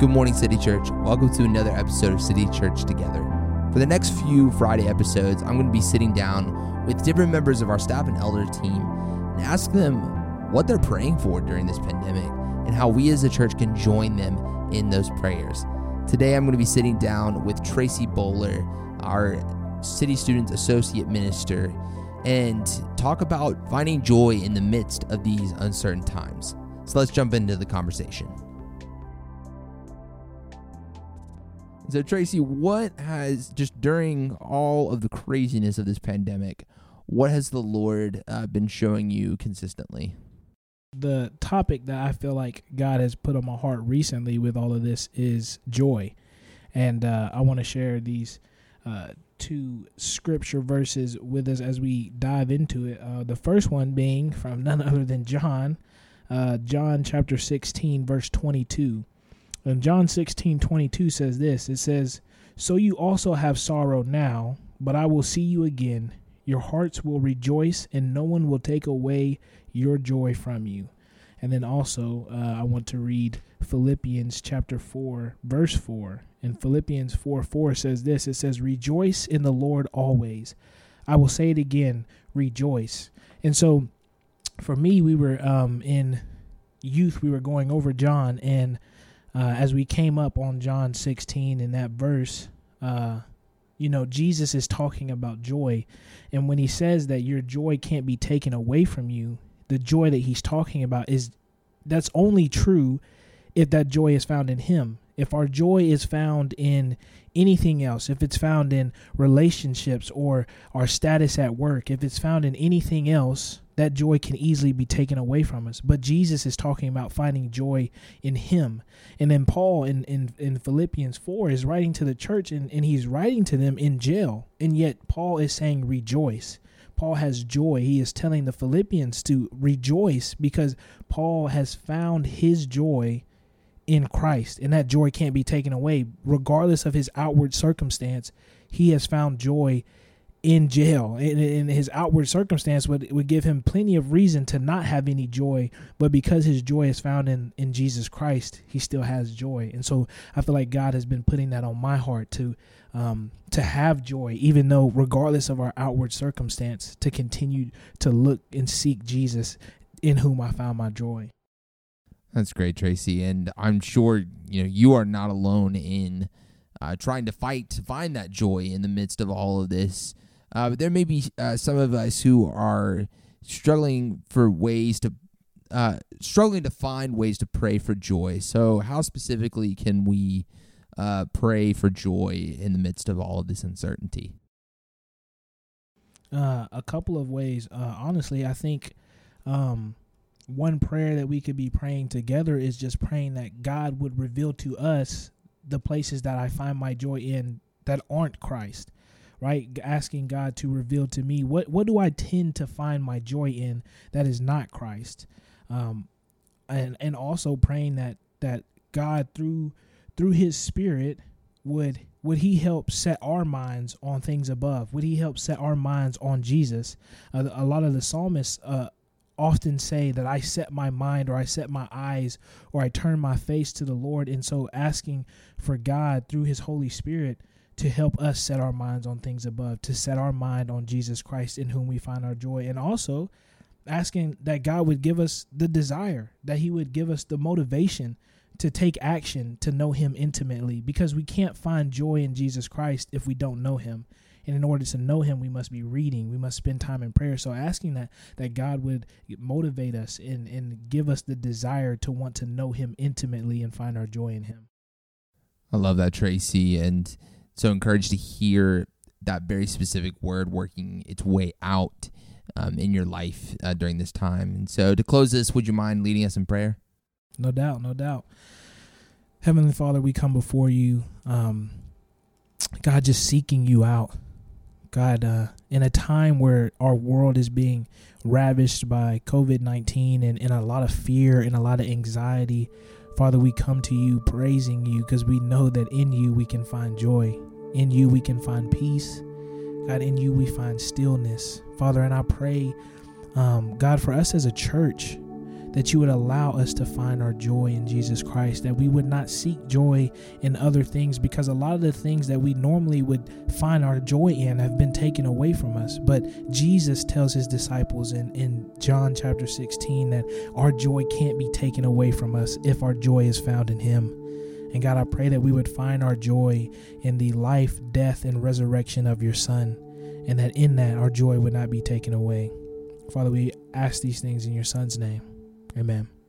Good morning, City Church. Welcome to another episode of City Church Together. For the next few Friday episodes, I'm going to be sitting down with different members of our staff and elder team and ask them what they're praying for during this pandemic and how we as a church can join them in those prayers. Today, I'm going to be sitting down with Tracey Bowler, our City Students Associate Minister, and talk about finding joy in the midst of these uncertain times. So let's jump into the conversation. So, Tracey, what has just during all of the craziness of this pandemic, what has the Lord uh, been showing you consistently? The topic that I feel like God has put on my heart recently with all of this is joy. And uh, I want to share these uh, two scripture verses with us as we dive into it. Uh, the first one being from none other than John, uh, John chapter 16, verse 22. And John 16, 22 says this It says, So you also have sorrow now, but I will see you again. Your hearts will rejoice, and no one will take away your joy from you. And then also, uh, I want to read Philippians chapter 4, verse 4. And Philippians 4 4 says this It says, Rejoice in the Lord always. I will say it again, rejoice. And so, for me, we were um, in youth, we were going over John, and uh, as we came up on John 16 in that verse, uh, you know, Jesus is talking about joy. And when he says that your joy can't be taken away from you, the joy that he's talking about is that's only true if that joy is found in him. If our joy is found in anything else, if it's found in relationships or our status at work, if it's found in anything else, that joy can easily be taken away from us. But Jesus is talking about finding joy in Him. And then Paul in, in, in Philippians 4 is writing to the church and, and he's writing to them in jail. And yet Paul is saying, rejoice. Paul has joy. He is telling the Philippians to rejoice because Paul has found his joy in Christ. And that joy can't be taken away. Regardless of his outward circumstance, he has found joy in jail and, and his outward circumstance would, would give him plenty of reason to not have any joy but because his joy is found in in jesus christ he still has joy and so i feel like god has been putting that on my heart to um, to have joy even though regardless of our outward circumstance to continue to look and seek jesus in whom i found my joy that's great tracey and i'm sure you know you are not alone in uh, trying to fight to find that joy in the midst of all of this uh, but there may be uh, some of us who are struggling for ways to uh, struggling to find ways to pray for joy. So, how specifically can we uh, pray for joy in the midst of all of this uncertainty? Uh, a couple of ways. Honestly, I think um, one prayer that we could be praying together is just praying that God would reveal to us the places that I find my joy in that aren't Christ right? Asking God to reveal to me what what do I tend to find my joy in that is not Christ, um, and and also praying that that God through through His Spirit would would He help set our minds on things above? Would He help set our minds on Jesus? Uh, a lot of the psalmists. Uh, often say that I set my mind or I set my eyes or I turn my face to the Lord. And so asking for God through his Holy Spirit to help us set our minds on things above, to set our mind on Jesus Christ in whom we find our joy, and also asking that God would give us the desire, that He would give us the motivation to take action to know Him intimately, because we can't find joy in Jesus Christ if we don't know Him. And in order to know Him, we must be reading. We must spend time in prayer. So asking that that God would motivate us and and give us the desire to want to know Him intimately and find our joy in Him. I love that, Tracey, and so encouraged to hear that very specific word working its way out um, in your life uh, during this time. And so to close this, would you mind leading us in prayer? No doubt, no doubt. Heavenly Father, we come before you, um, God, just seeking you out. God, uh, in a time where our world is being ravished by COVID 19 and, and a lot of fear and a lot of anxiety, Father, we come to you praising you because we know that in you we can find joy. In you we can find peace. God, in you we find stillness. Father, and I pray, um, God, for us as a church, that you would allow us to find our joy in Jesus Christ, that we would not seek joy in other things because a lot of the things that we normally would find our joy in have been taken away from us. But Jesus tells his disciples in, in John chapter 16 that our joy can't be taken away from us if our joy is found in him. And God, I pray that we would find our joy in the life, death, and resurrection of your Son, and that in that our joy would not be taken away. Father, we ask these things in your Son's name. Amen.